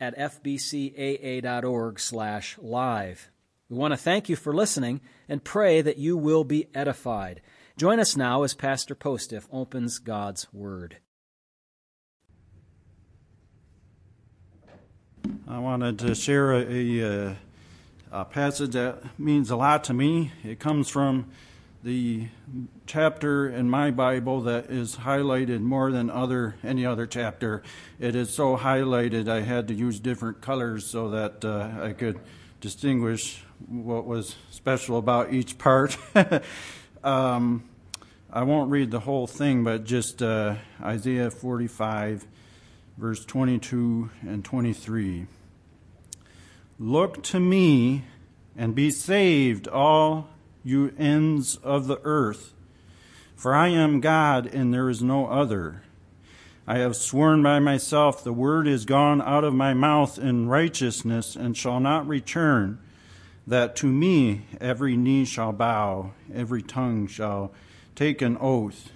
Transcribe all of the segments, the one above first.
at fbcaa.org slash live. We want to thank you for listening and pray that you will be edified. Join us now as Pastor Postiff opens God's Word. I wanted to share a, a, a, passage that means a lot to me. It comes from the chapter in my Bible that is highlighted more than other any other chapter. It is so highlighted I had to use different colors so that uh, I could distinguish what was special about each part. um, I won't read the whole thing, but just uh, Isaiah 45, verse 22 and 23. Look to me and be saved, all you ends of the earth. For I am God, and there is no other. I have sworn by myself, the word is gone out of my mouth in righteousness, and shall not return, that to me every knee shall bow, every tongue shall take an oath.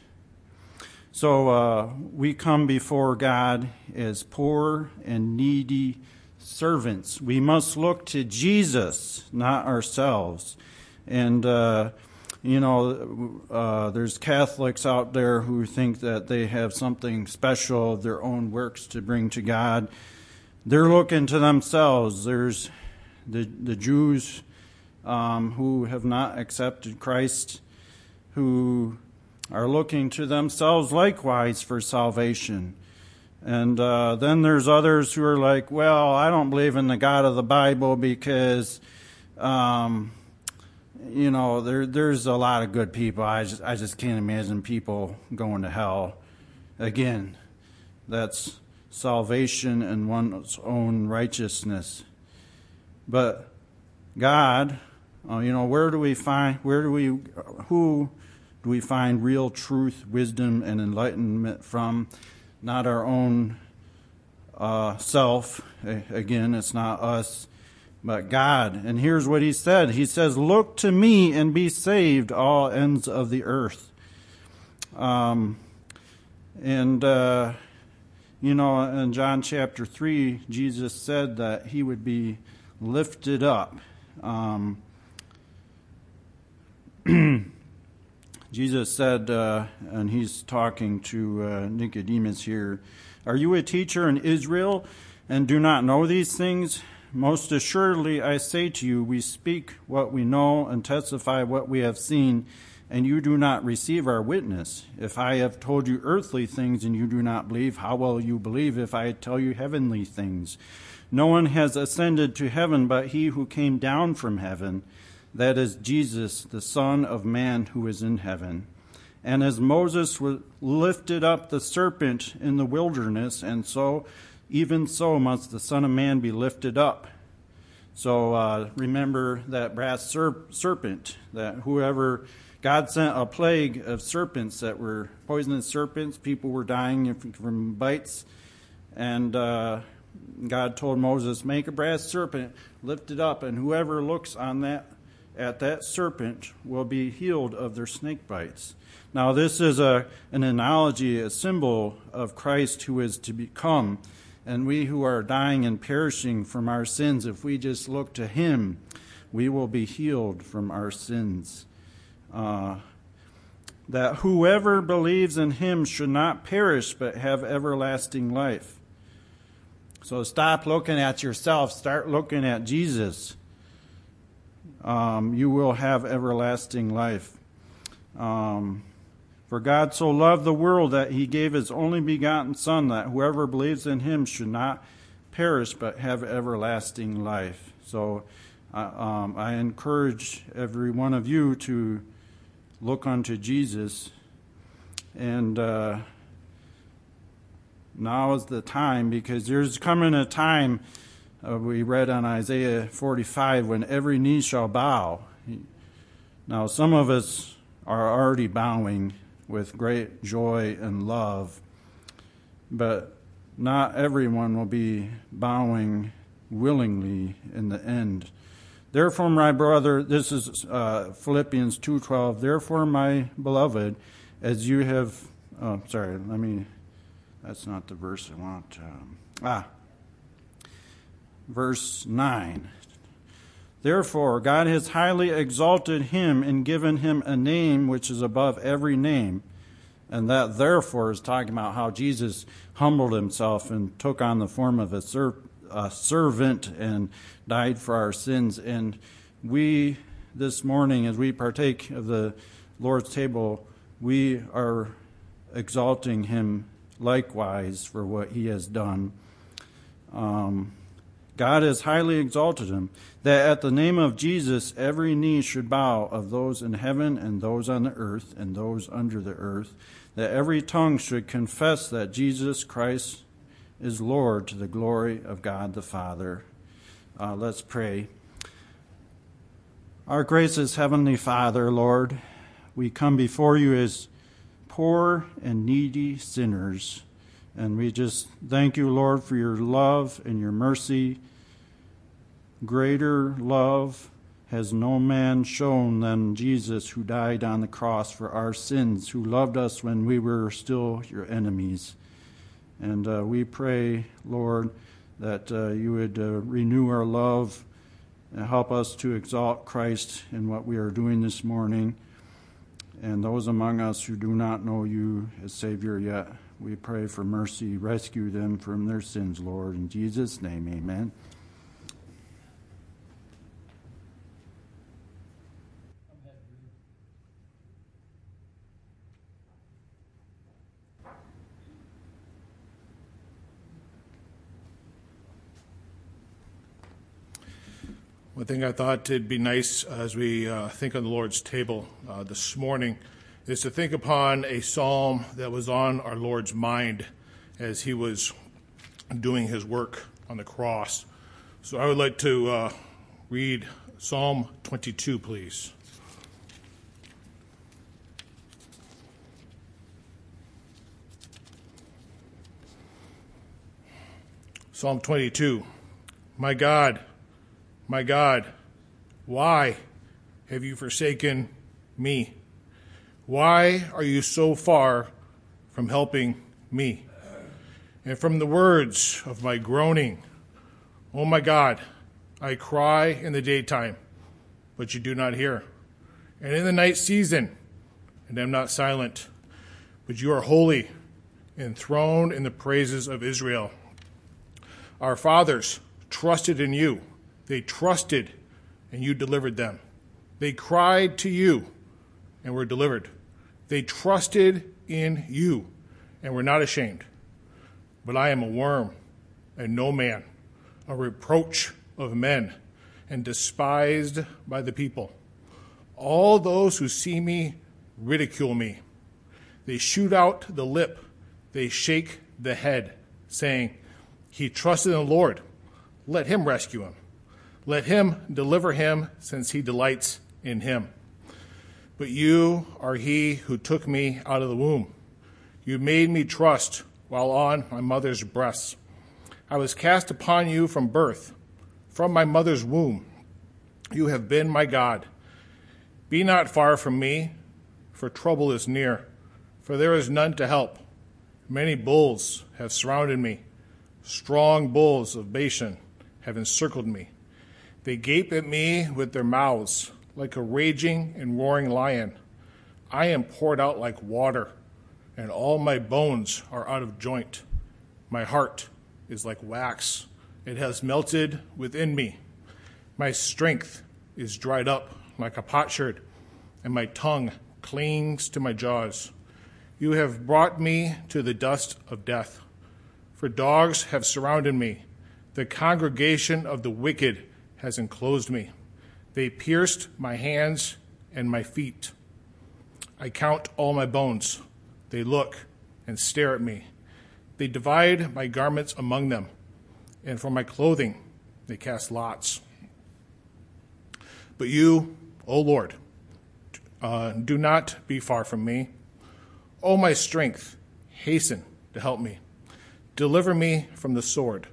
So uh, we come before God as poor and needy servants. We must look to Jesus, not ourselves. And, uh, you know, uh, there's Catholics out there who think that they have something special their own works to bring to God. They're looking to themselves. There's the, the Jews um, who have not accepted Christ, who are looking to themselves likewise for salvation. And uh, then there's others who are like, well, I don't believe in the God of the Bible because um, you know, there there's a lot of good people. I just I just can't imagine people going to hell. Again, that's salvation and one's own righteousness. But God, uh, you know, where do we find where do we who do we find real truth, wisdom, and enlightenment from? Not our own uh, self. Again, it's not us but God. And here's what he said He says, Look to me and be saved, all ends of the earth. Um, and, uh, you know, in John chapter 3, Jesus said that he would be lifted up. Um, Jesus said, uh, and he's talking to uh, Nicodemus here, Are you a teacher in Israel and do not know these things? Most assuredly, I say to you, we speak what we know and testify what we have seen, and you do not receive our witness. If I have told you earthly things and you do not believe, how will you believe if I tell you heavenly things? No one has ascended to heaven but he who came down from heaven, that is Jesus, the Son of Man who is in heaven. And as Moses lifted up the serpent in the wilderness, and so even so must the Son of Man be lifted up. So uh, remember that brass serp- serpent, that whoever God sent a plague of serpents that were poisonous serpents, people were dying from bites, and uh, God told Moses, "Make a brass serpent, lift it up, and whoever looks on that at that serpent will be healed of their snake bites." Now, this is a an analogy, a symbol of Christ who is to become and we who are dying and perishing from our sins, if we just look to Him, we will be healed from our sins. Uh, that whoever believes in Him should not perish but have everlasting life. So stop looking at yourself, start looking at Jesus. Um, you will have everlasting life. Um, for God so loved the world that he gave his only begotten Son, that whoever believes in him should not perish but have everlasting life. So uh, um, I encourage every one of you to look unto Jesus. And uh, now is the time because there's coming a time uh, we read on Isaiah 45 when every knee shall bow. Now, some of us are already bowing with great joy and love, but not everyone will be bowing willingly in the end. Therefore, my brother, this is uh, Philippians 2:12. Therefore, my beloved, as you have, oh, sorry, let me. That's not the verse I want. Um, ah, verse 9. Therefore, God has highly exalted him and given him a name which is above every name. And that therefore is talking about how Jesus humbled himself and took on the form of a, ser- a servant and died for our sins. And we, this morning, as we partake of the Lord's table, we are exalting him likewise for what he has done. Um, God has highly exalted him, that at the name of Jesus every knee should bow of those in heaven and those on the earth and those under the earth, that every tongue should confess that Jesus Christ is Lord to the glory of God the Father. Uh, let's pray. Our gracious Heavenly Father, Lord, we come before you as poor and needy sinners. And we just thank you, Lord, for your love and your mercy Greater love has no man shown than Jesus, who died on the cross for our sins, who loved us when we were still your enemies. And uh, we pray, Lord, that uh, you would uh, renew our love and help us to exalt Christ in what we are doing this morning. And those among us who do not know you as Savior yet, we pray for mercy. Rescue them from their sins, Lord. In Jesus' name, amen. One thing I thought it'd be nice as we uh, think on the Lord's table uh, this morning is to think upon a psalm that was on our Lord's mind as he was doing his work on the cross. So I would like to uh, read Psalm 22, please. Psalm 22 My God, my God, why have you forsaken me? Why are you so far from helping me? And from the words of my groaning, Oh my God, I cry in the daytime, but you do not hear, and in the night season, and am not silent, but you are holy, enthroned in the praises of Israel. Our fathers trusted in you they trusted, and you delivered them. They cried to you, and were delivered. They trusted in you, and were not ashamed. But I am a worm, and no man, a reproach of men, and despised by the people. All those who see me ridicule me. They shoot out the lip, they shake the head, saying, He trusted in the Lord. Let him rescue him. Let him deliver him, since he delights in him. But you are he who took me out of the womb. You made me trust while on my mother's breasts. I was cast upon you from birth, from my mother's womb. You have been my God. Be not far from me, for trouble is near, for there is none to help. Many bulls have surrounded me. Strong bulls of Bashan have encircled me. They gape at me with their mouths like a raging and roaring lion. I am poured out like water, and all my bones are out of joint. My heart is like wax, it has melted within me. My strength is dried up like a potsherd, and my tongue clings to my jaws. You have brought me to the dust of death. For dogs have surrounded me, the congregation of the wicked has enclosed me. They pierced my hands and my feet. I count all my bones. They look and stare at me. They divide my garments among them, and for my clothing they cast lots. But you, O Lord, uh, do not be far from me. O my strength, hasten to help me. Deliver me from the sword,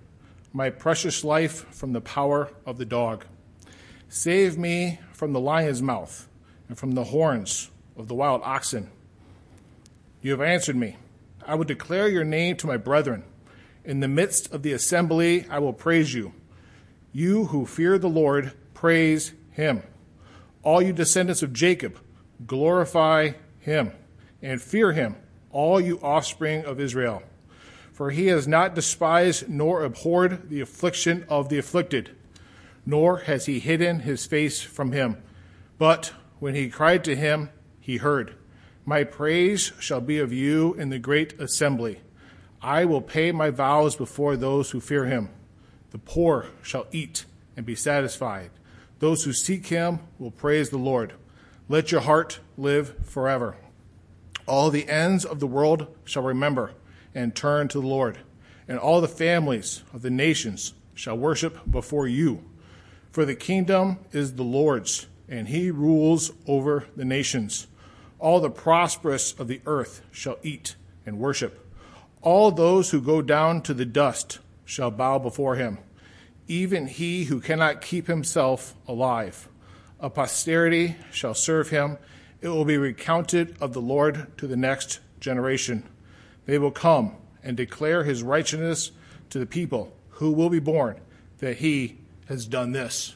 my precious life from the power of the dog. Save me from the lion's mouth and from the horns of the wild oxen. You have answered me. I will declare your name to my brethren. In the midst of the assembly, I will praise you. You who fear the Lord, praise him. All you descendants of Jacob, glorify him and fear him, all you offspring of Israel. For he has not despised nor abhorred the affliction of the afflicted, nor has he hidden his face from him. But when he cried to him, he heard. My praise shall be of you in the great assembly. I will pay my vows before those who fear him. The poor shall eat and be satisfied. Those who seek him will praise the Lord. Let your heart live forever. All the ends of the world shall remember and turn to the Lord, and all the families of the nations shall worship before you. For the kingdom is the Lord's, and he rules over the nations. All the prosperous of the earth shall eat and worship. All those who go down to the dust shall bow before him, even he who cannot keep himself alive. A posterity shall serve him. It will be recounted of the Lord to the next generation. They will come and declare his righteousness to the people who will be born, that he has done this.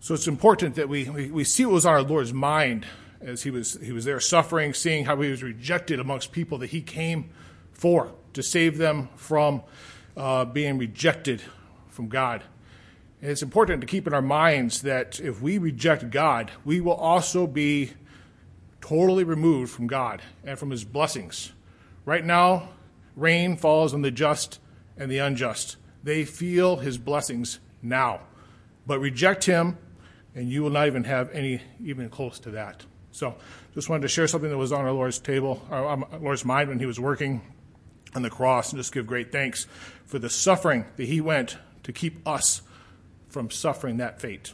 So it's important that we, we, we see what was on our Lord's mind as he was, he was there suffering, seeing how he was rejected amongst people that he came for to save them from uh, being rejected from God. And it's important to keep in our minds that if we reject God, we will also be totally removed from God and from his blessings. Right now, rain falls on the just and the unjust. They feel his blessings now. But reject him, and you will not even have any even close to that. So, just wanted to share something that was on our Lord's table, uh, our, our Lord's mind when he was working on the cross, and just give great thanks for the suffering that he went to keep us from suffering that fate.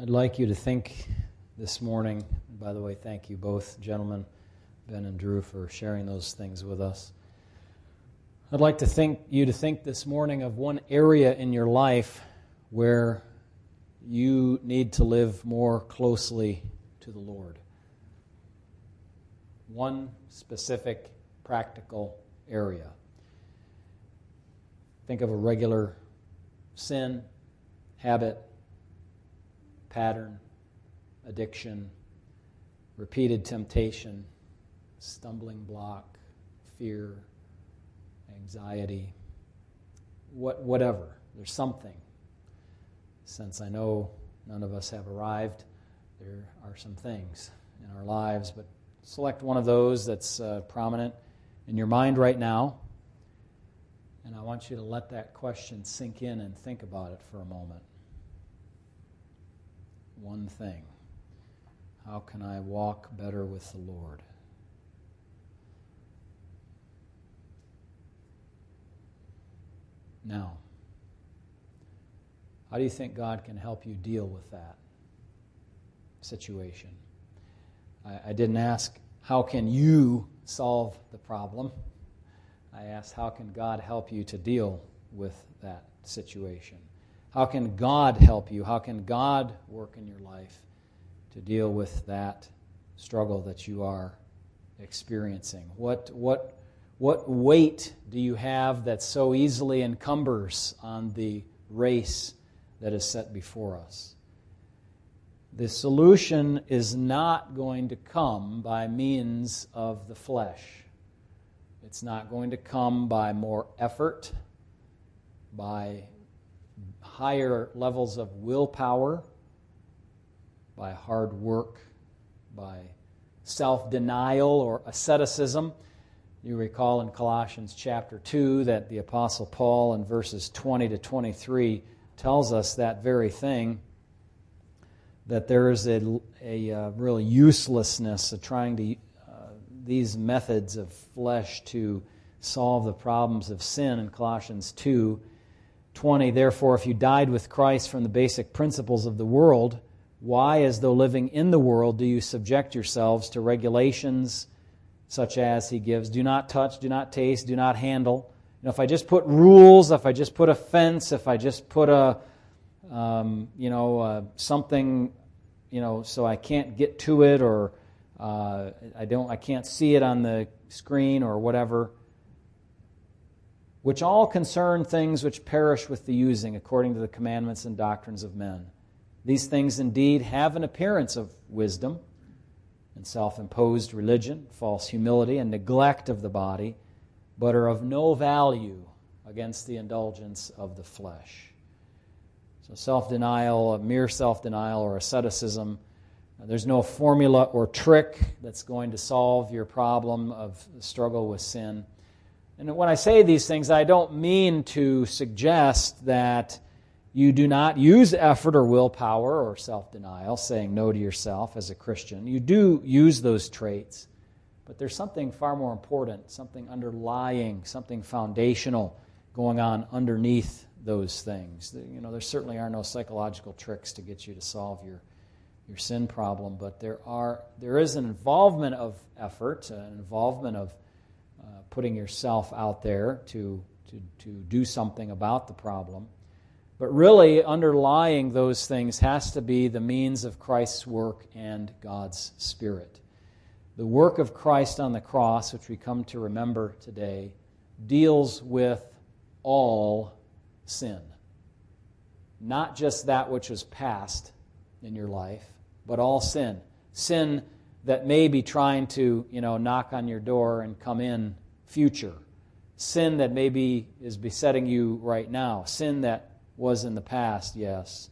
I'd like you to think this morning, by the way, thank you both, gentlemen, Ben and Drew, for sharing those things with us. I'd like to think you to think this morning of one area in your life where you need to live more closely to the Lord. One specific practical area. Think of a regular sin, habit, pattern, addiction, repeated temptation, stumbling block, fear, anxiety, what, whatever. There's something. Since I know none of us have arrived, there are some things in our lives, but select one of those that's uh, prominent in your mind right now. And I want you to let that question sink in and think about it for a moment. One thing How can I walk better with the Lord? Now, how do you think God can help you deal with that situation? I, I didn't ask, how can you solve the problem? I asked, how can God help you to deal with that situation? How can God help you? How can God work in your life to deal with that struggle that you are experiencing? What, what, what weight do you have that so easily encumbers on the race that is set before us. The solution is not going to come by means of the flesh. It's not going to come by more effort, by higher levels of willpower, by hard work, by self denial or asceticism. You recall in Colossians chapter 2 that the Apostle Paul in verses 20 to 23 tells us that very thing. that there is a, a uh, real uselessness of trying to uh, these methods of flesh to solve the problems of sin in Colossians 2 20. Therefore, if you died with Christ from the basic principles of the world, why, as though living in the world, do you subject yourselves to regulations such as he gives? Do not touch, do not taste, do not handle. You know, if I just put rules, if I just put a fence, if I just put a, um, you know, uh, something, you know, so I can't get to it or uh, I don't, I can't see it on the screen or whatever which all concern things which perish with the using, according to the commandments and doctrines of men. These things indeed have an appearance of wisdom and self imposed religion, false humility, and neglect of the body, but are of no value against the indulgence of the flesh. So, self denial, a mere self denial, or asceticism, uh, there's no formula or trick that's going to solve your problem of struggle with sin. And when I say these things, I don't mean to suggest that you do not use effort or willpower or self denial, saying no to yourself as a Christian. You do use those traits, but there's something far more important, something underlying, something foundational going on underneath those things. You know, there certainly are no psychological tricks to get you to solve your, your sin problem, but there, are, there is an involvement of effort, an involvement of uh, putting yourself out there to, to, to do something about the problem. But really, underlying those things has to be the means of Christ's work and God's Spirit. The work of Christ on the cross, which we come to remember today, deals with all sin. Not just that which was past in your life, but all sin. Sin that may be trying to, you know, knock on your door and come in future. Sin that maybe is besetting you right now. Sin that was in the past, yes.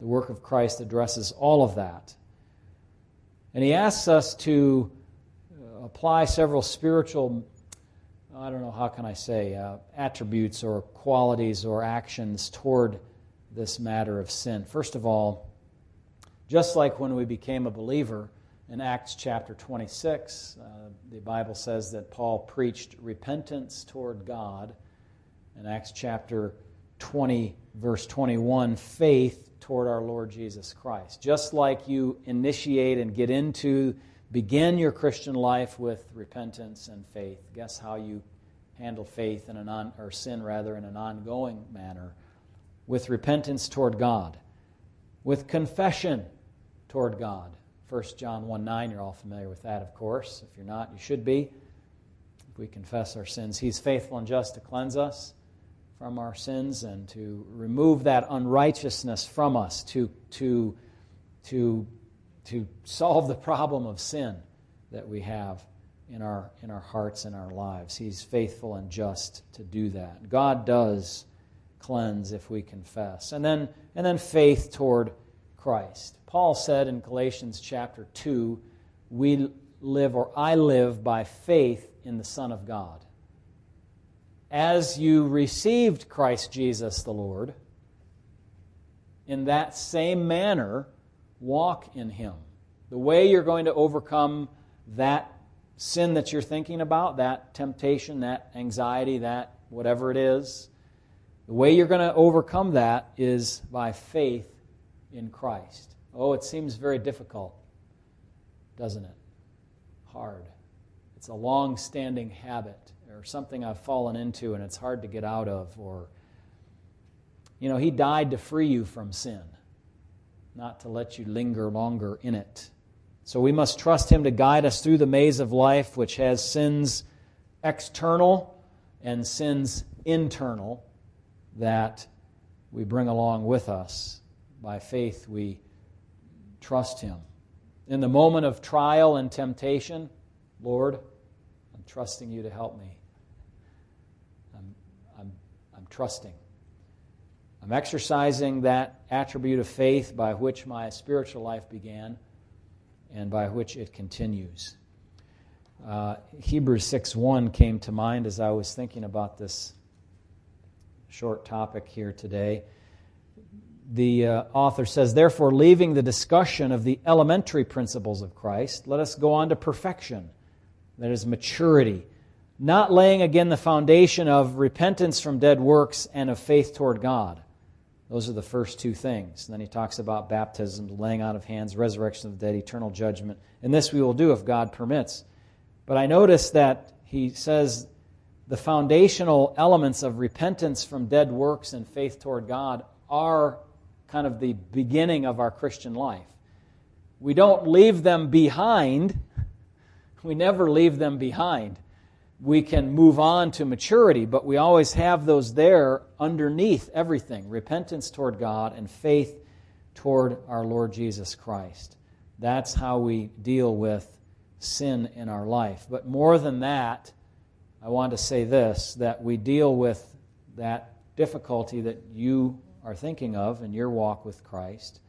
The work of Christ addresses all of that. And he asks us to uh, apply several spiritual, I don't know, how can I say, uh, attributes or qualities or actions toward this matter of sin. First of all, just like when we became a believer, in Acts chapter 26, uh, the Bible says that Paul preached repentance toward God. In Acts chapter 20, verse 21, faith toward our Lord Jesus Christ. Just like you initiate and get into, begin your Christian life with repentance and faith. Guess how you handle faith in an on, or sin rather in an ongoing manner? With repentance toward God, with confession toward God 1 John 1 9, you're all familiar with that, of course. If you're not, you should be. If we confess our sins, He's faithful and just to cleanse us from our sins and to remove that unrighteousness from us, to, to, to, to solve the problem of sin that we have in our, in our hearts and our lives. He's faithful and just to do that. God does cleanse if we confess. And then, and then faith toward Christ. Paul said in Galatians chapter 2, we live, or I live, by faith in the Son of God. As you received Christ Jesus the Lord, in that same manner, walk in Him. The way you're going to overcome that sin that you're thinking about, that temptation, that anxiety, that whatever it is, the way you're going to overcome that is by faith in Christ. Oh, it seems very difficult, doesn't it? Hard. It's a long standing habit or something I've fallen into and it's hard to get out of. Or, you know, He died to free you from sin, not to let you linger longer in it. So we must trust Him to guide us through the maze of life, which has sins external and sins internal that we bring along with us. By faith, we Trust Him. In the moment of trial and temptation, Lord, I'm trusting you to help me. Trusting. I'm exercising that attribute of faith by which my spiritual life began and by which it continues. Uh, Hebrews 6 1 came to mind as I was thinking about this short topic here today the uh, author says, Therefore, leaving the discussion of the elementary principles of Christ, let us go on to perfection, that is, maturity, not laying again the foundation of repentance from dead works and of faith toward God. Those are the first two things. And then he talks about baptism, laying out of hands, resurrection of the dead, eternal judgment. And this we will do if God permits. But I notice that he says the foundational elements of repentance from dead works and faith toward God are kind of the beginning of our Christian life. We don't leave them behind. We never leave them behind. We can move on to maturity, but we always have those there underneath everything repentance toward God and faith toward our Lord Jesus Christ. That's how we deal with sin in our life. But more than that, I want to say this that we deal with that difficulty that you are thinking of in your walk with Christ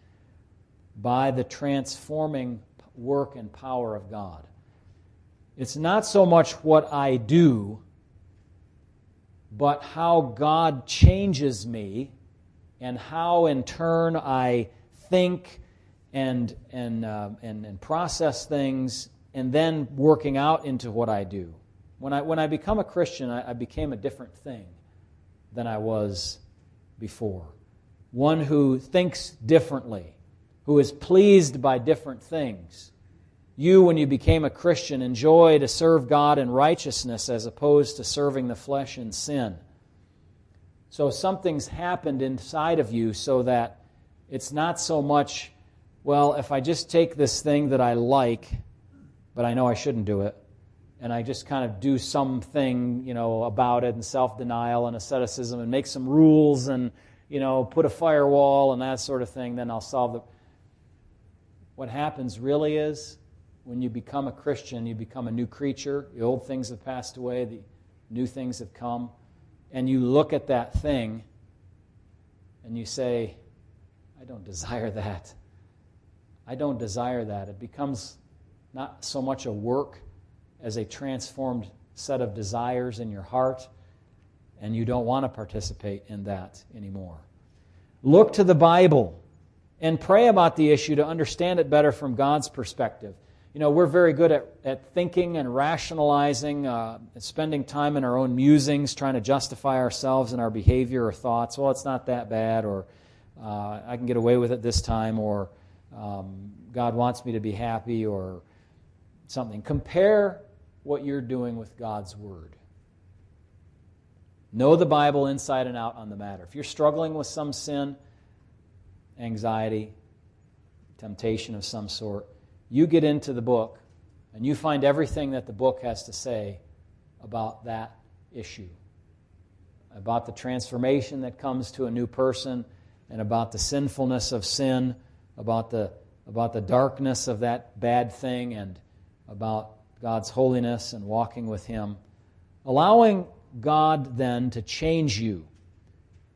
by the transforming work and power of God. It's not so much what I do, but how God changes me and how in turn I think and, and, uh, and, and process things and then working out into what I do. When I, when I become a Christian, I, I became a different thing than I was before one who thinks differently, who is pleased by different things. You, when you became a Christian, enjoy to serve God in righteousness as opposed to serving the flesh in sin. So something's happened inside of you so that it's not so much, well, if I just take this thing that I like, but I know I shouldn't do it, and I just kind of do something, you know, about it and self-denial and asceticism and make some rules and you know, put a firewall and that sort of thing, then I'll solve the. What happens really is when you become a Christian, you become a new creature. The old things have passed away, the new things have come. And you look at that thing and you say, I don't desire that. I don't desire that. It becomes not so much a work as a transformed set of desires in your heart and you don't want to participate in that anymore. Look to the Bible and pray about the issue to understand it better from God's perspective. You know, we're very good at, at thinking and rationalizing, uh, spending time in our own musings, trying to justify ourselves and our behavior or thoughts. Well, it's not that bad, or uh, I can get away with it this time, or um, God wants me to be happy, or something. Compare what you're doing with God's Word. Know the Bible inside and out on the matter. If you're struggling with some sin, anxiety, temptation of some sort, you get into the book and you find everything that the book has to say about that issue, about the transformation that comes to a new person, and about the sinfulness of sin, about the, about the darkness of that bad thing, and about God's holiness and walking with Him. Allowing God then to change you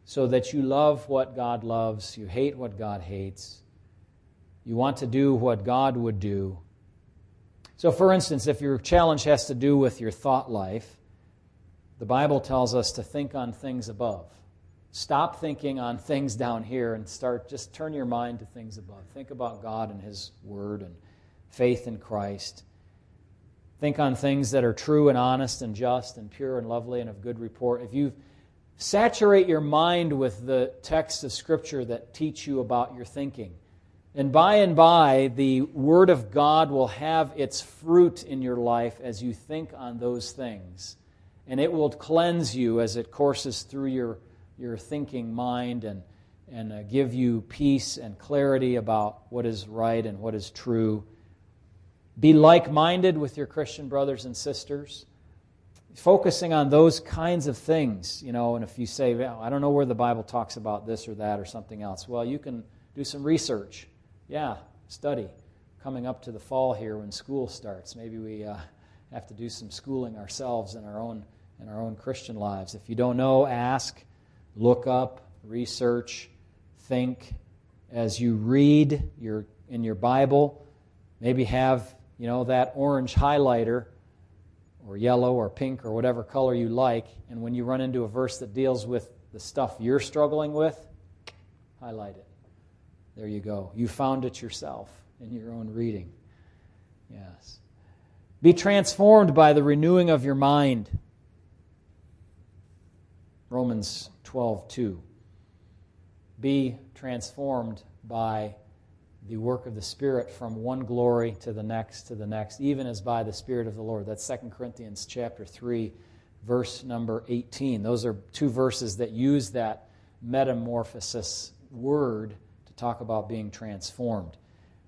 so that you love what God loves, you hate what God hates, you want to do what God would do. So, for instance, if your challenge has to do with your thought life, the Bible tells us to think on things above. Stop thinking on things down here and start, just turn your mind to things above. Think about God and His Word and faith in Christ. Think on things that are true and honest and just and pure and lovely and of good report. If you saturate your mind with the texts of Scripture that teach you about your thinking, and by and by, the Word of God will have its fruit in your life as you think on those things. And it will cleanse you as it courses through your, your thinking mind and, and uh, give you peace and clarity about what is right and what is true be like minded with your Christian brothers and sisters. Focusing on those kinds of things, you know, and if you say, well, I don't know where the Bible talks about this or that or something else, well, you can do some research. Yeah, study. Coming up to the fall here when school starts, maybe we uh, have to do some schooling ourselves in our own in our own Christian lives. If you don't know, ask, look up, research, think. As you read your in your Bible, maybe have you know, that orange highlighter or yellow or pink or whatever color you like, and when you run into a verse that deals with the stuff you're struggling with, highlight it. There you go. You found it yourself in your own reading. Yes. Be transformed by the renewing of your mind. Romans 12, 2. Be transformed by the work of the Spirit from one glory to the next to the next, even as by the Spirit of the Lord. That's 2 Corinthians chapter 3, verse number 18. Those are two verses that use that metamorphosis word talk about being transformed.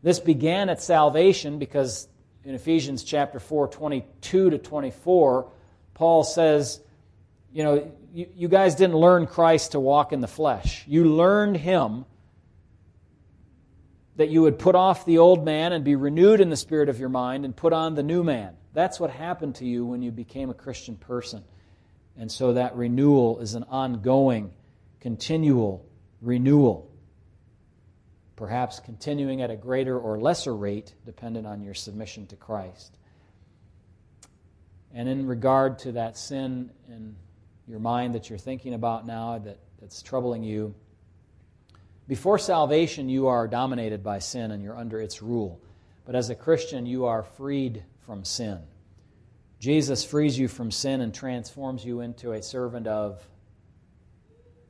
This began at salvation because in Ephesians chapter 4, 22 to 24, Paul says, you know, you, you guys didn't learn Christ to walk in the flesh. You learned him that you would put off the old man and be renewed in the spirit of your mind and put on the new man. That's what happened to you when you became a Christian person. And so that renewal is an ongoing, continual renewal. Perhaps continuing at a greater or lesser rate, dependent on your submission to Christ. And in regard to that sin in your mind that you're thinking about now that, that's troubling you, before salvation, you are dominated by sin and you're under its rule. But as a Christian, you are freed from sin. Jesus frees you from sin and transforms you into a servant of,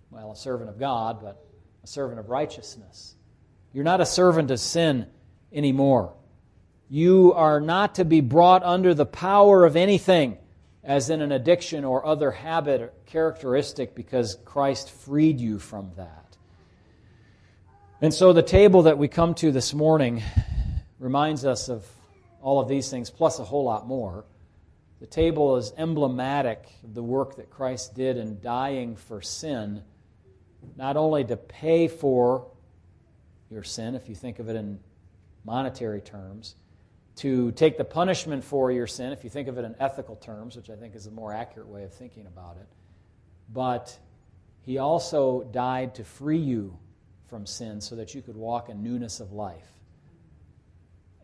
well, a servant of God, but a servant of righteousness. You're not a servant of sin anymore. You are not to be brought under the power of anything, as in an addiction or other habit or characteristic, because Christ freed you from that. And so the table that we come to this morning reminds us of all of these things, plus a whole lot more. The table is emblematic of the work that Christ did in dying for sin, not only to pay for your sin, if you think of it in monetary terms, to take the punishment for your sin, if you think of it in ethical terms, which I think is a more accurate way of thinking about it, but he also died to free you from sin so that you could walk in newness of life.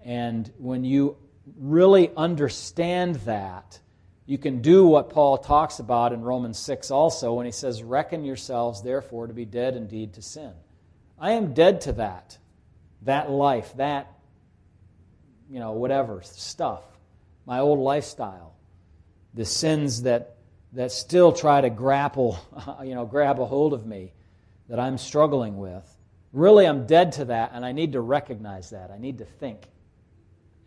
And when you really understand that, you can do what Paul talks about in Romans 6 also when he says, Reckon yourselves, therefore, to be dead indeed to sin. I am dead to that, that life, that, you know, whatever stuff, my old lifestyle, the sins that, that still try to grapple, you know, grab a hold of me that I'm struggling with. Really, I'm dead to that, and I need to recognize that. I need to think.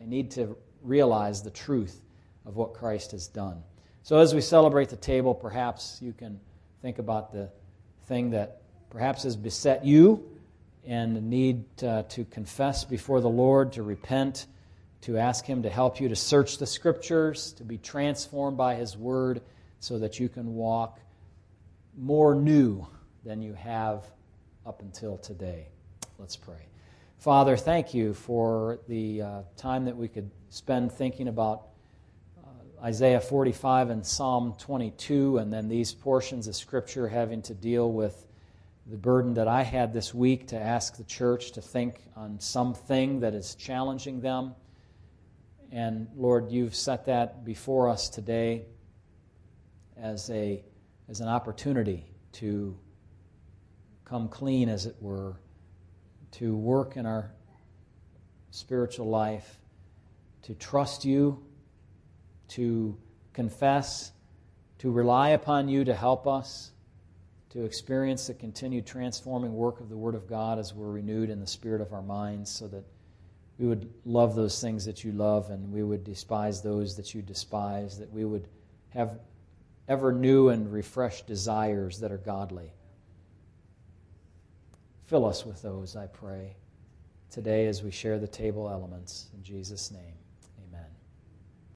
I need to realize the truth of what Christ has done. So, as we celebrate the table, perhaps you can think about the thing that perhaps has beset you and need uh, to confess before the Lord, to repent, to ask Him to help you to search the Scriptures, to be transformed by His Word, so that you can walk more new than you have up until today. Let's pray. Father, thank you for the uh, time that we could spend thinking about uh, Isaiah 45 and Psalm 22, and then these portions of Scripture having to deal with the burden that I had this week to ask the church to think on something that is challenging them. And Lord, you've set that before us today as, a, as an opportunity to come clean, as it were, to work in our spiritual life, to trust you, to confess, to rely upon you to help us, to experience the continued transforming work of the Word of God as we're renewed in the spirit of our minds, so that we would love those things that you love and we would despise those that you despise, that we would have ever new and refreshed desires that are godly. Fill us with those, I pray, today as we share the table elements. In Jesus' name.